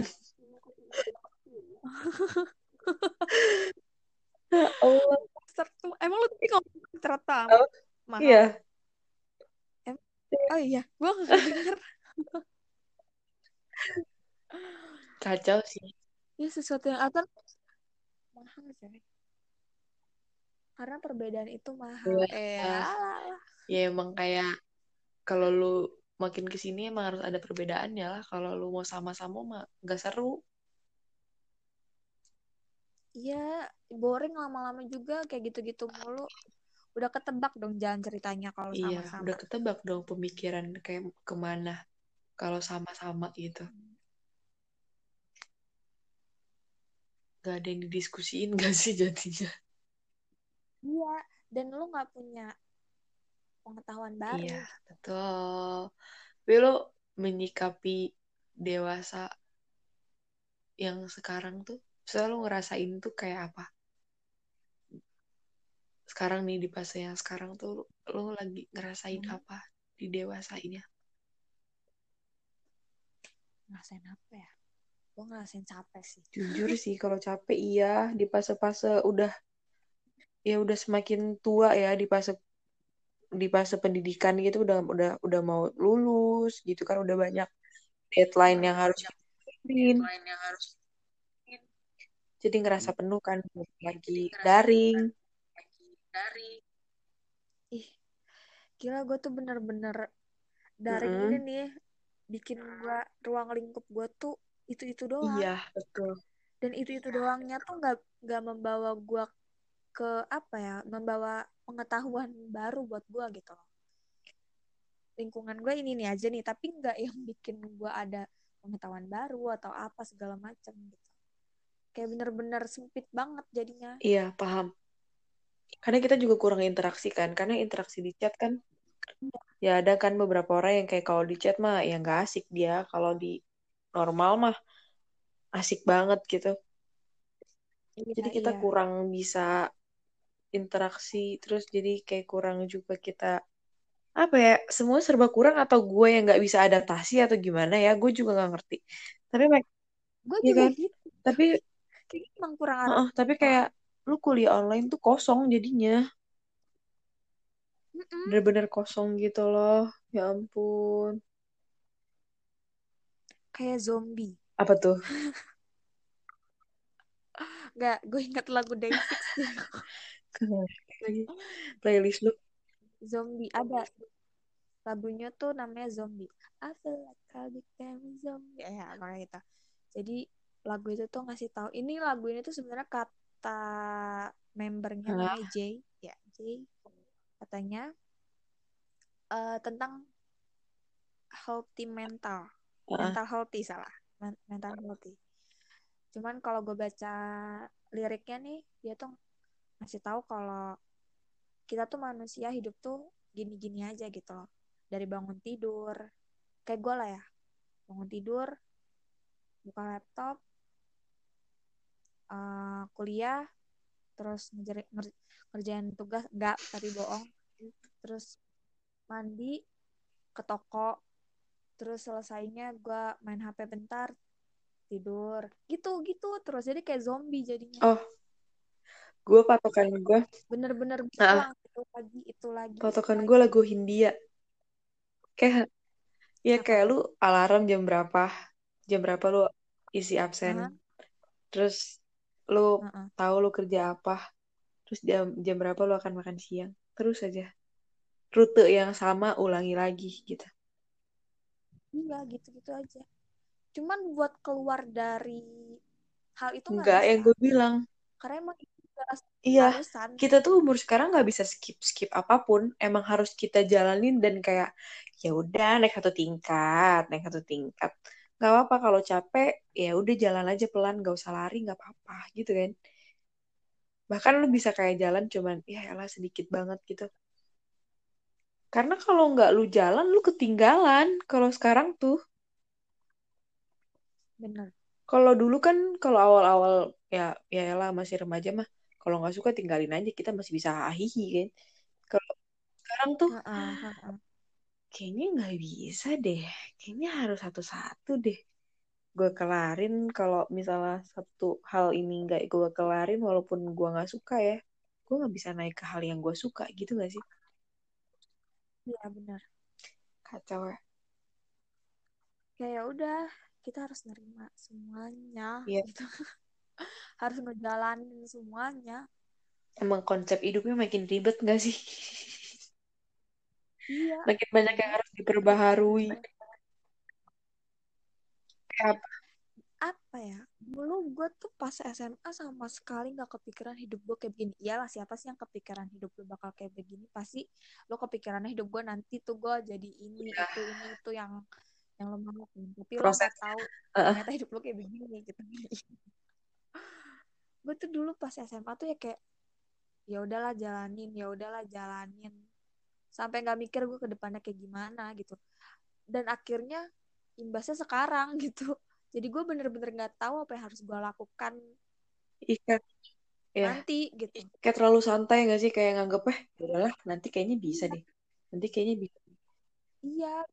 Ya Allah. abstrak tuh emang lu tadi ngomong abstrak tuh Oh, mahal iya. Em- oh iya gua nggak denger (laughs) Kacau sih. ya sesuatu yang abstrak mahal coy karena perbedaan itu mahal Iya. eh alah. Ya emang kayak kalau lu makin ke sini emang harus ada perbedaannya lah. Kalau lu mau sama-sama mah gak seru. Iya, boring lama-lama juga kayak gitu-gitu mulu. Udah ketebak dong jalan ceritanya kalau Iya, sama-sama. udah ketebak dong pemikiran kayak ke mana kalau sama-sama gitu. Gak ada yang didiskusiin (laughs) gak sih jadinya? Iya, dan lu nggak punya pengetahuan baru. Iya, betul. Tapi lu menyikapi dewasa yang sekarang tuh, selalu ngerasain tuh kayak apa? Sekarang nih di fase yang sekarang tuh, lu lagi ngerasain Hmm. apa di dewasa ini? Ngerasain apa ya? Gue ngerasain capek sih. Jujur (laughs) sih, kalau capek iya di fase-fase udah ya udah semakin tua ya di fase di fase pendidikan gitu udah udah udah mau lulus gitu kan udah banyak deadline yang harus diikutin. Jadi ngerasa penuh kan lagi daring. Ih, gila gue tuh bener-bener daring Mm-mm. ini nih bikin gua ruang lingkup gue tuh itu-itu doang. Iya, betul. Dan itu-itu doangnya tuh nggak nggak membawa gua ke apa ya? Membawa pengetahuan baru buat gua gitu loh. Lingkungan gue ini nih aja nih, tapi nggak yang bikin gua ada pengetahuan baru atau apa segala macam gitu. Kayak bener-bener sempit banget jadinya. Iya, paham. Karena kita juga kurang interaksi kan, karena interaksi di chat kan ya ada kan beberapa orang yang kayak kalau di chat mah ya nggak asik dia, kalau di normal mah asik banget gitu. Iya, Jadi kita iya. kurang bisa interaksi, terus jadi kayak kurang juga kita apa ya, semua serba kurang atau gue yang nggak bisa adaptasi atau gimana ya, gue juga nggak ngerti. Tapi Gue iya juga kan, gitu. tapi Kayaknya emang kurang heeh, tapi kayak lu kuliah online tuh kosong jadinya. Mm-mm. bener-bener kosong gitu loh ya ampun kayak zombie apa tuh (laughs) nggak gue ingat lagu Day6 deh (laughs) lagi (laughs) playlist lu. Zombie ada. Lagunya tuh namanya zombie. I feel like I became zombie. Ya makanya itu jadi lagu itu tuh ngasih tahu ini lagu ini tuh sebenarnya kata membernya namanya Jay. Ya Jay. Katanya eh, tentang healthy mental. Heeh. mental healthy salah. Men- mental healthy. Cuman kalau gue baca liriknya nih dia tuh ngasih tahu kalau kita tuh manusia hidup tuh gini-gini aja gitu loh. Dari bangun tidur kayak gue lah ya. Bangun tidur buka laptop eh, kuliah terus ngejar- nger- ngerjain tugas enggak tadi bohong. Terus mandi ke toko terus selesainya gue main HP bentar tidur. Gitu gitu terus jadi kayak zombie jadinya. Oh gue patokan gue bener-bener Ah. pulang itu lagi itu lagi patokan gue lagu Hindia. Kayak ya Apa? kayak lu alarm jam berapa jam berapa lu isi absen. Hah? terus lu Heeh. tahu lu kerja apa terus jam jam berapa lu akan makan siang. Terus aja. Rute yang sama ulangi lagi gitu. Iya gitu-gitu aja. Cuman buat keluar dari hal itu nggak enggak yang gue bilang. Karena emang iya harusan kita tuh umur sekarang nggak bisa skip skip apa pun. Emang harus kita jalanin dan kayak ya udah naik satu tingkat naik satu tingkat. Nggak apa-apa kalau capek ya udah jalan aja pelan nggak usah lari nggak apa-apa gitu kan. Bahkan lu bisa kayak jalan cuman ya elah sedikit banget gitu. Karena kalau nggak lu jalan lu ketinggalan kalau sekarang tuh. Bener. Kalau dulu kan kalau awal-awal ya ya elah masih remaja mah kalau nggak suka tinggalin aja kita masih bisa hahihi kan. Kalau sekarang tuh Heeh, heeh. kayaknya nggak bisa deh. Kayaknya harus satu-satu deh. Gue kelarin kalau misalnya satu hal ini nggak gue kelarin walaupun gue nggak suka ya gue nggak bisa naik ke hal yang gue suka gitu nggak sih? Iya bener kacau ya. Kayak udah. Kita harus nerima semuanya Iya. gitu (laughs) (laughs) harus ngejalanin semuanya. Emang konsep hidupnya makin ribet nggak sih? Iya. (laughs) Makin banyak yang harus diperbaharui. Kayak apa? Apa ya? Dulu gue tuh pas SMA sama sekali nggak kepikiran hidup gue kayak begini. Iyalah siapa sih yang kepikiran hidup lu bakal kayak begini? Pasti lo kepikirannya hidup gue nanti tuh gue jadi ini Iya. itu ini itu yang yang lo mau. Tapi lo Proses. nggak tahu Heeh. ternyata hidup lo kayak begini gitu (laughs) gue tuh dulu pas SMA tuh ya kayak ya udahlah jalanin ya udahlah jalanin. Sampai nggak mikir gue ke depannya kayak gimana gitu. Dan akhirnya imbasnya sekarang (laughs) gitu. Jadi gue bener-bener nggak tahu apa yang harus gue lakukan Iya, ya nanti gitu. Kayak terlalu santai nggak sih? Kayak nganggep eh udahlah nanti kayaknya bisa deh. Nanti kayaknya bisa. Iya.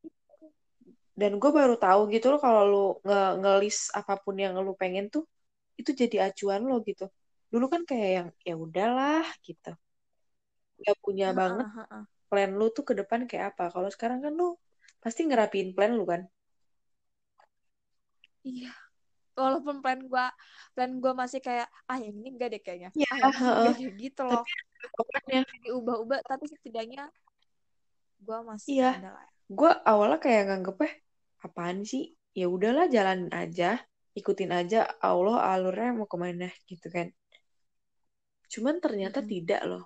Dan gue baru tahu gitu loh kalau lu nge ngelis apa pun yang lu pengen tuh itu jadi acuan lo gitu. Dulu kan kayak yang ya udahlah gitu. Nggak punya Heeh, banget heeh. plan lu tuh ke depan kayak apa. Kalau sekarang kan lu pasti ngerapiin plan lu kan? Iya. Walaupun plan gue plan gue masih kayak ah yang ini enggak deh kayaknya. Iya, ah enggak deh gitu loh. Pokoknya diubah-ubah tapi setidaknya gue masih Iya. gue awalnya kayak nganggep eh apaan sih? Ya udahlah jalanin aja ikutin aja Allah alurnya mau ke mana gitu kan cuman ternyata Mm-mm. tidak loh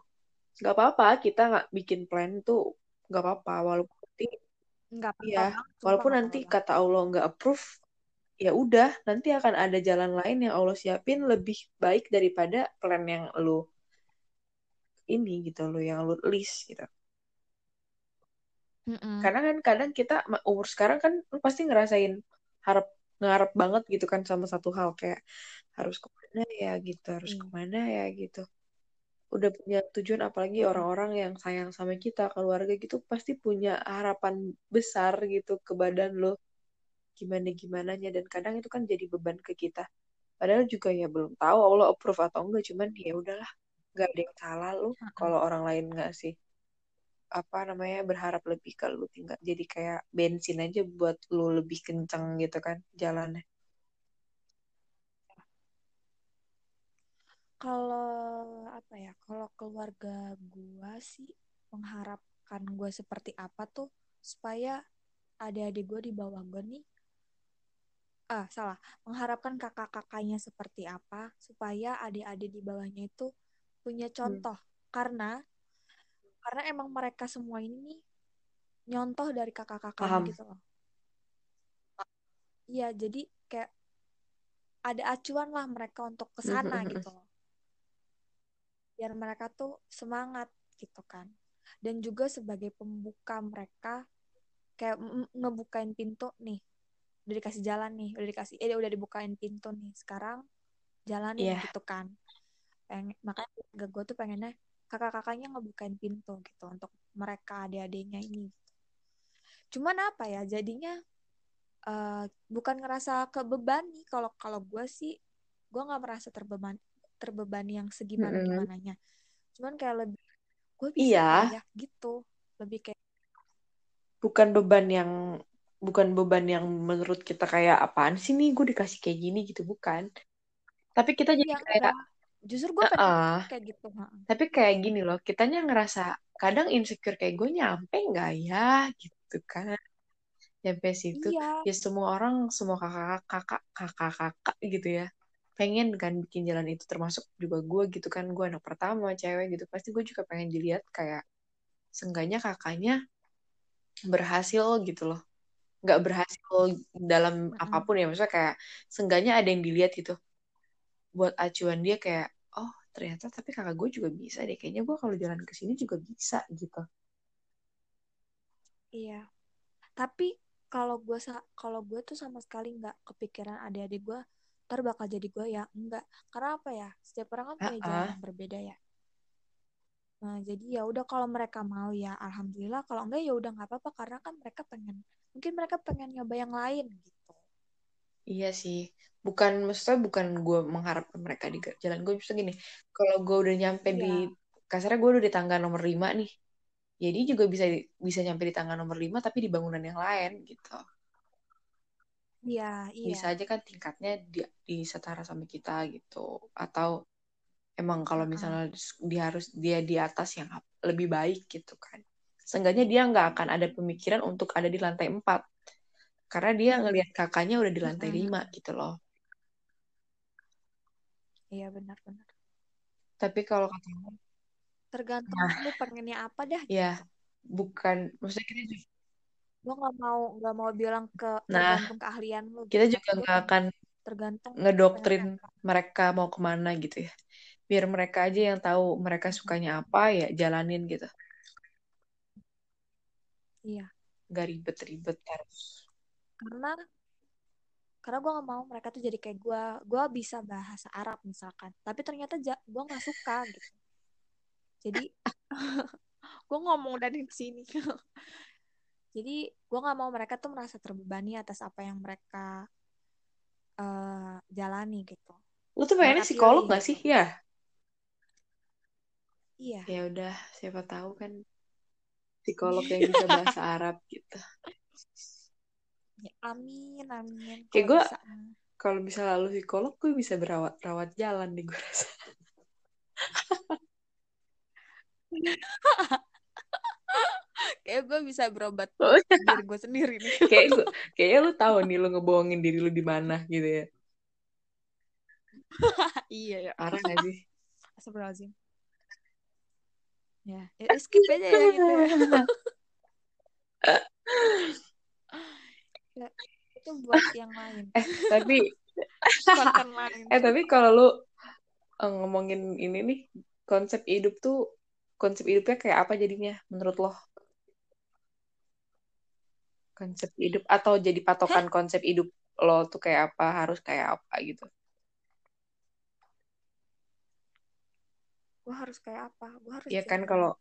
nggak apa-apa kita nggak bikin plan tuh nggak apa-apa walaupun nanti nggak apa-apa banget sumpah walaupun nanti apa-apa kata Allah nggak approve ya udah nanti akan ada jalan lain yang Allah siapin lebih baik daripada plan yang lu ini gitu lo yang lu list gitu Mm-mm. karena kan kadang kita umur sekarang kan lu pasti ngerasain harap ngarep banget gitu kan sama satu hal kayak harus ke mana ya gitu harus Iya. ke mana ya gitu udah punya tujuan apalagi Mm-mm. orang-orang yang sayang sama kita keluarga gitu pasti punya harapan besar gitu ke badan lo gimana gimananya dan kadang itu kan jadi beban ke kita padahal juga ya belum tahu Allah approve atau enggak cuman ya udahlah nggak ada yang salah lo Mm-mm. kalau orang lain nggak sih apa namanya berharap lebih ke lu tinggal jadi kayak bensin aja buat lu lebih kenceng gitu kan jalannya kalau apa ya kalau keluarga gue sih mengharapkan gue seperti apa tuh supaya adik-adik gue di bawah gue nih ah salah mengharapkan kakak-kakaknya seperti apa supaya adik-adik di bawahnya itu punya contoh hmm. karena karena emang mereka semua ini nyontoh dari kakak-kakaknya gitu loh. Iya jadi kayak ada acuan lah mereka untuk ke sana gitu loh. Biar mereka tuh semangat gitu kan. Dan juga sebagai pembuka mereka kayak ngebukain pintu nih. Udah dikasih jalan nih udah dikasih eh udah dibukain pintu nih. Sekarang jalanin yeah. gitu kan. Pengen makanya gue tuh pengennya kakak-kakaknya ngebukain pintu gitu untuk mereka adik-adiknya ini. Cuman apa ya jadinya uh, bukan ngerasa kebebani. Kalau kalau gue sih gue nggak merasa terbeban terbebani yang segimana gimananya cuman kayak lebih gue bisa iya. ya gitu lebih kayak bukan beban yang bukan beban yang menurut kita kayak apaan sih nih gue dikasih kayak gini gitu bukan. Tapi kita jadi ya, kayak justru gue pengen uh, kayak gitu tapi kayak gini loh kitanya ngerasa kadang insecure kayak gue nyampe nggak ya gitu kan. Nyampe situ iya. ya semua orang semua kakak kakak kakak kakak gitu ya pengen kan bikin jalan itu termasuk juga gue gitu kan. Gue anak pertama cewek gitu pasti gue juga pengen dilihat kayak sengganya kakaknya berhasil gitu loh. Nggak berhasil dalam apa pun ya maksudnya kayak sengganya ada yang dilihat gitu. Buat acuan dia kayak ternyata tapi kakak gue juga bisa deh. Kayaknya gue kalau jalan ke sini juga bisa gitu. Iya. Tapi kalau gue kalau gue tuh sama sekali nggak kepikiran adik-adik gue ntar bakal jadi gue ya enggak. Karena apa ya? Setiap orang kan punya jalan yang berbeda ya. Nah jadi ya udah kalau mereka mau ya alhamdulillah. Kalau enggak ya udah nggak apa-apa karena kan mereka pengen mungkin mereka pengen nyoba yang lain gitu iya sih bukan maksudnya bukan gue mengharapkan mereka di jalan gue bisa gini kalau gue udah nyampe iya. di kasarnya gue udah di tangga nomor lima nih jadi juga bisa bisa nyampe di tangga nomor lima tapi di bangunan yang lain gitu Iya, iya. Bisa aja kan tingkatnya di, di setara sama kita gitu. Atau emang kalau misalnya dia harus dia di atas yang lebih baik gitu kan. Seenggaknya dia nggak akan ada pemikiran untuk ada di lantai empat. Karena dia ngelihat kakaknya udah di lantai lima gitu loh. Iya benar-benar. Tapi kalau kata tergantung nah, lu pengennya apa dah. Iya, gitu. bukan maksudnya kita juga gue nggak mau nggak mau bilang ke nah, tergantung keahlian lu kita gitu. juga nggak akan tergantung ngedoktrin mereka mau ke mana gitu ya biar mereka aja yang tahu mereka sukanya apa ya jalanin gitu iya nggak ribet-ribet harus karena karena gue gak mau mereka tuh jadi kayak gue gue bisa bahasa Arab misalkan tapi ternyata gue nggak suka gitu. Jadi (laughs) gue ngomong dari sini. (laughs) Jadi gue nggak mau mereka tuh merasa terbebani atas apa yang mereka uh, jalani gitu. Lu tuh pengennya psikolog gak sih? ya iya. Ya udah siapa tahu kan (laughs) psikolog yang bisa bahasa Arab gitu ya, amin amin. Kayak gue kalau bisa lalu psikolog gue bisa berawat rawat jalan nih gue rasa. (laughs) Kayak gue bisa berobat oh, iya. diri gue sendiri nih. (laughs) Kayak gue kayaknya lu tahu nih lu ngebohongin diri lu di mana gitu ya. (laughs) Iya ya. Parah gak sih? Astagfirullahaladzim. Ya, ya skip aja ya gitu ya. ya itu buat yang lain. Eh tapi (laughs) lain. Eh tapi kalau lu uh, ngomongin ini nih konsep hidup tuh konsep hidupnya kayak apa jadinya menurut lo? Konsep hidup atau jadi patokan Hah? konsep hidup lo tuh kayak apa harus kayak apa gitu? Gue harus kayak apa? Gue harus ya kan kalau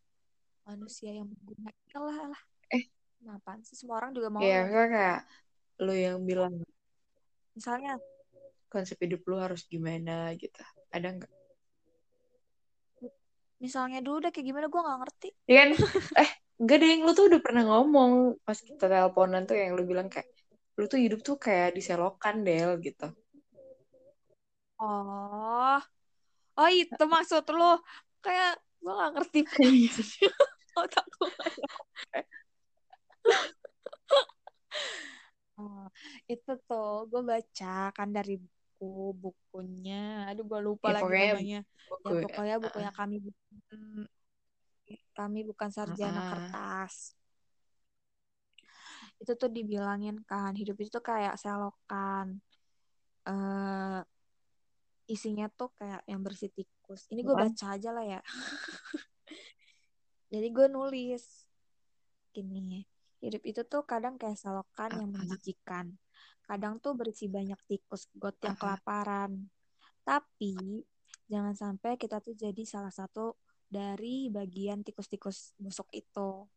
manusia yang menggunakan lah lah. Eh. Kenapa sih? Semua orang juga mau ya. kan kayak lo yang bilang misalnya konsep hidup lo harus gimana gitu. Ada nggak? Misalnya dulu deh kayak gimana? Gue nggak ngerti. Iya kan? Eh Enggak deh, lu tuh udah pernah ngomong. Pas kita teleponan tuh yang lu bilang kayak lu tuh hidup tuh kayak diselokan Del gitu. Oh, oh itu maksud lu kayak gue gak ngerti. (laughs) (laughs) Otakku oh, itu tuh gue baca kan dari buku bukunya. Aduh gue lupa Ya, lagi pokoknya namanya. Ya buku- pokoknya bukunya kami bukan kami bukan sarjana Ah. kertas. Itu tuh dibilangin kan hidup itu tuh kayak selokan eh isinya tuh kayak yang bersih tikus. Ini gue baca aja lah ya. (laughs) Jadi gue nulis. Gini hidup itu tuh kadang kayak selokan yang Apa? menjijikan kadang tuh berisi banyak tikus got yang Apa? kelaparan tapi jangan sampai kita tuh jadi salah satu dari bagian tikus-tikus busuk itu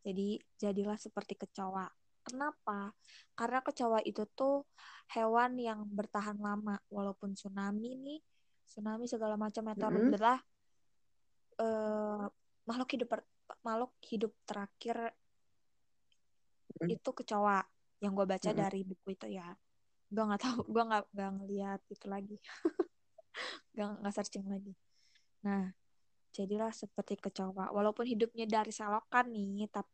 jadi jadilah seperti kecoa kenapa karena kecoa itu tuh hewan yang bertahan lama walaupun tsunami nih tsunami segala macam meteor Mm-mm. adalah eh, makhluk hidup makhluk hidup terakhir Mm. itu kecoa yang gue baca Mm-mm. dari buku itu ya. Gue nggak tahu gue nggak nggak ngeliat itu lagi. (laughs) Nggak nggak searching lagi. Nah jadilah seperti kecoa. Walaupun hidupnya dari selokan nih tapi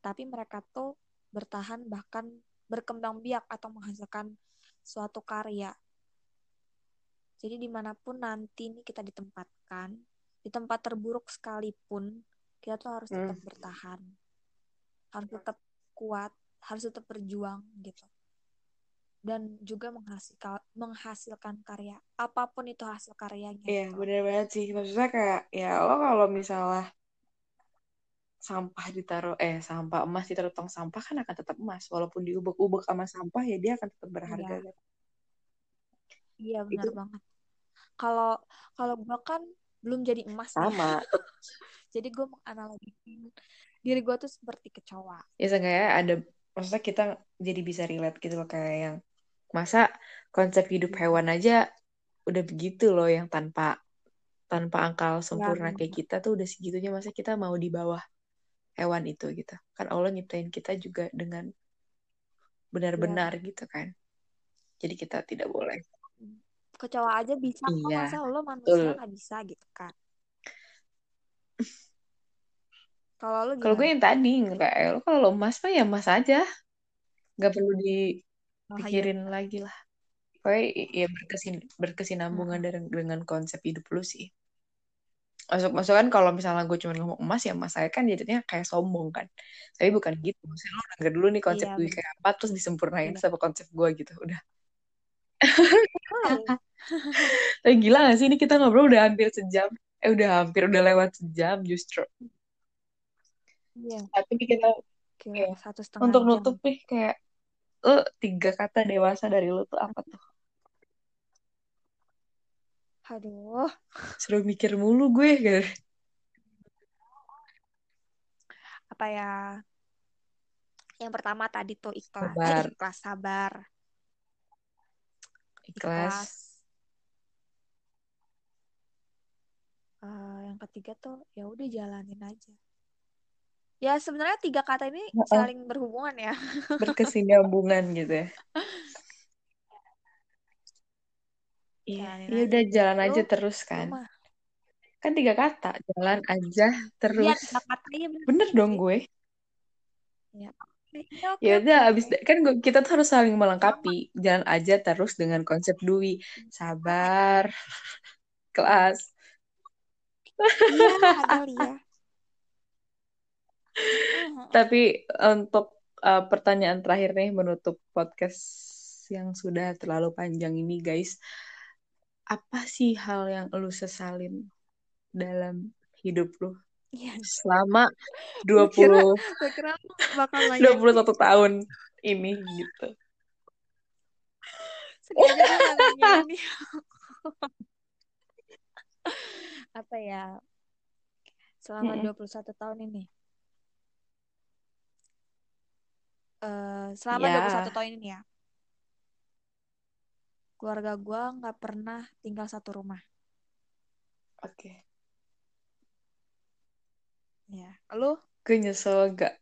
tapi mereka tuh bertahan bahkan berkembang biak atau menghasilkan suatu karya. Jadi di mana pun nanti nih kita ditempatkan di tempat terburuk sekalipun kita tuh harus tetap Hmm. bertahan. Harus tetap kuat harus tetap berjuang gitu dan juga menghasilkan menghasilkan karya apa pun itu hasil karyanya Iya, gitu. bener banget sih. Maksudnya kayak, ya lo kalau misalnya sampah ditaruh, eh sampah emas ditaruh tong sampah kan akan tetap emas. Walaupun diubek-ubek sama sampah ya dia akan tetap berharga. Iya. kan. Iya benar Itu- banget. Kalau kalau gue kan belum jadi emas. Sama. (laughs) Jadi gue menganalogikan diri gue tuh seperti kecoa. Ya seenggaknya ada, maksudnya kita jadi bisa relate gitu loh. Kayak yang, masa konsep hidup Iya. hewan aja udah begitu loh yang tanpa tanpa akal sempurna benar. kayak kita tuh udah segitunya masa kita mau di bawah hewan itu gitu kan Allah nyiptain kita juga dengan benar-benar gitu kan jadi kita tidak boleh Kecoa aja bisa kok Iya, masa lo manusia nggak bisa gitu kan. (laughs) Kalau lo kalau gue yang tadi nggak lo kalau lo emas mah ya emas aja. Nggak perlu Oh, iya. dipikirin lagi lah. Pokoknya ya berkesin berkesinambungan dengan dengan konsep hidup lu sih. Masuk masuk kan kalau misalnya gue cuma ngomong emas ya emas saya kan jadinya kayak sombong kan. Tapi bukan gitu. Maksudnya lo denger dulu nih konsep Iya, gue kayak apa terus disempurnain sama konsep gue gitu. Udah. (laughs) Tapi gila gak sih? Ini kita ngobrol udah hampir sejam. Eh udah hampir udah lewat sejam justru iya. tapi kita Gila, Iya. satu setengah untuk jam. nutup nih kayak lo tiga kata dewasa dari lo tuh apa tuh Aduh, suruh mikir mulu gue gitu apa ya? Yang pertama tadi tuh ikhlas, eh, Sabar. ikhlas sabar, ikhlas Eh, yang ketiga tuh ya udah jalanin aja. Ya sebenarnya tiga kata ini Heeh. saling berhubungan ya. (laughs) berkesinambungan gitu ya iya ya udah jalan Lu- aja terus kan mah. kan tiga kata jalan aja Iya terus tiga kata iya bener. bener dong gue Iya. Iya, oke, ya udah abis kan gue, kita tuh harus saling melengkapi jalan aja terus dengan konsep Dwi sabar (laughs) kelas Iya, ada Lia. (laughs) Tapi untuk uh, pertanyaan terakhir nih menutup podcast yang sudah terlalu panjang ini guys apa sih hal yang lu sesalin dalam hidup lu Iya. selama (laughs) Gue kira, 20 gue kira lu bakal nanya 21 tahun ini gitu. (laughs) ini. Apa ya? Selama Mm-mm. 21 tahun ini. Eh, selama Ya. 21 tahun ini ya. Keluarga gue nggak pernah tinggal satu rumah. Oke. Ya, lu? Gue nyesel gak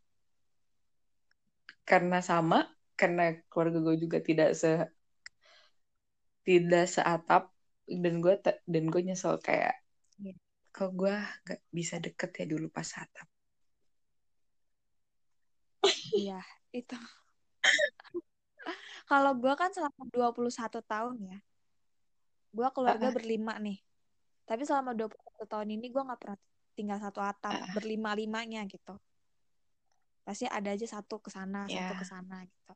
karena sama, karena keluarga gue juga tidak se tidak seatap dan gue dan gue nyesel kayak Iya. kok gue gak bisa deket ya dulu pas atap. Iya, itu. (laughs) Kalau gue kan selama 21 tahun ya, gue keluarga Ah, ah. berlima nih. Tapi selama 21 tahun ini gue nggak pernah tinggal satu atap, Ah. berlima-limanya gitu. Pasti ada aja satu ke sana, satu Ya. ke sana gitu.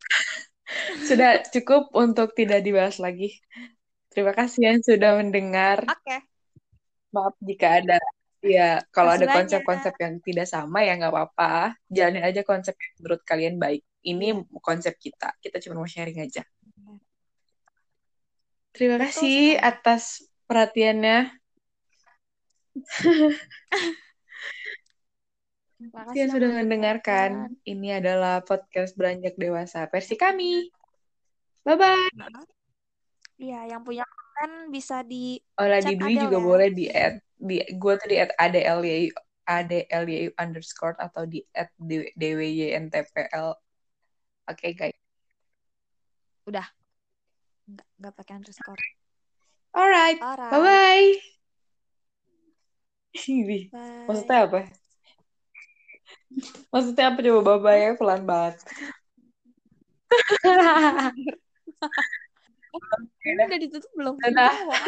(laughs) Sudah cukup untuk tidak dibahas lagi. Terima kasih yang sudah mendengar. Oke, Maaf jika ada ya kalau ada konsep-konsep yang tidak sama ya nggak apa-apa. Jalanin aja konsep yang menurut kalian baik. Ini Iya. konsep kita. Kita cuma mau sharing aja. Terima Betul kasih atas perhatiannya. Terima yang sudah mendengarkan. Ini adalah podcast Beranjak Dewasa versi kami. Bye-bye. Iya, yang punya konten bisa di Oh, Dwi juga ya. boleh di add di gue tuh di adlyu adlyu underscore atau di add dwyntpl. Oke guys. Udah. Nggak, nggak pakai underscore. Alright. Alright. Bye bye. Ini Bye. maksudnya apa? (laughs) Maksudnya apa coba bye bye pelan banget. (laughs) (laughs) Ini udah ditutup belum? Dadah.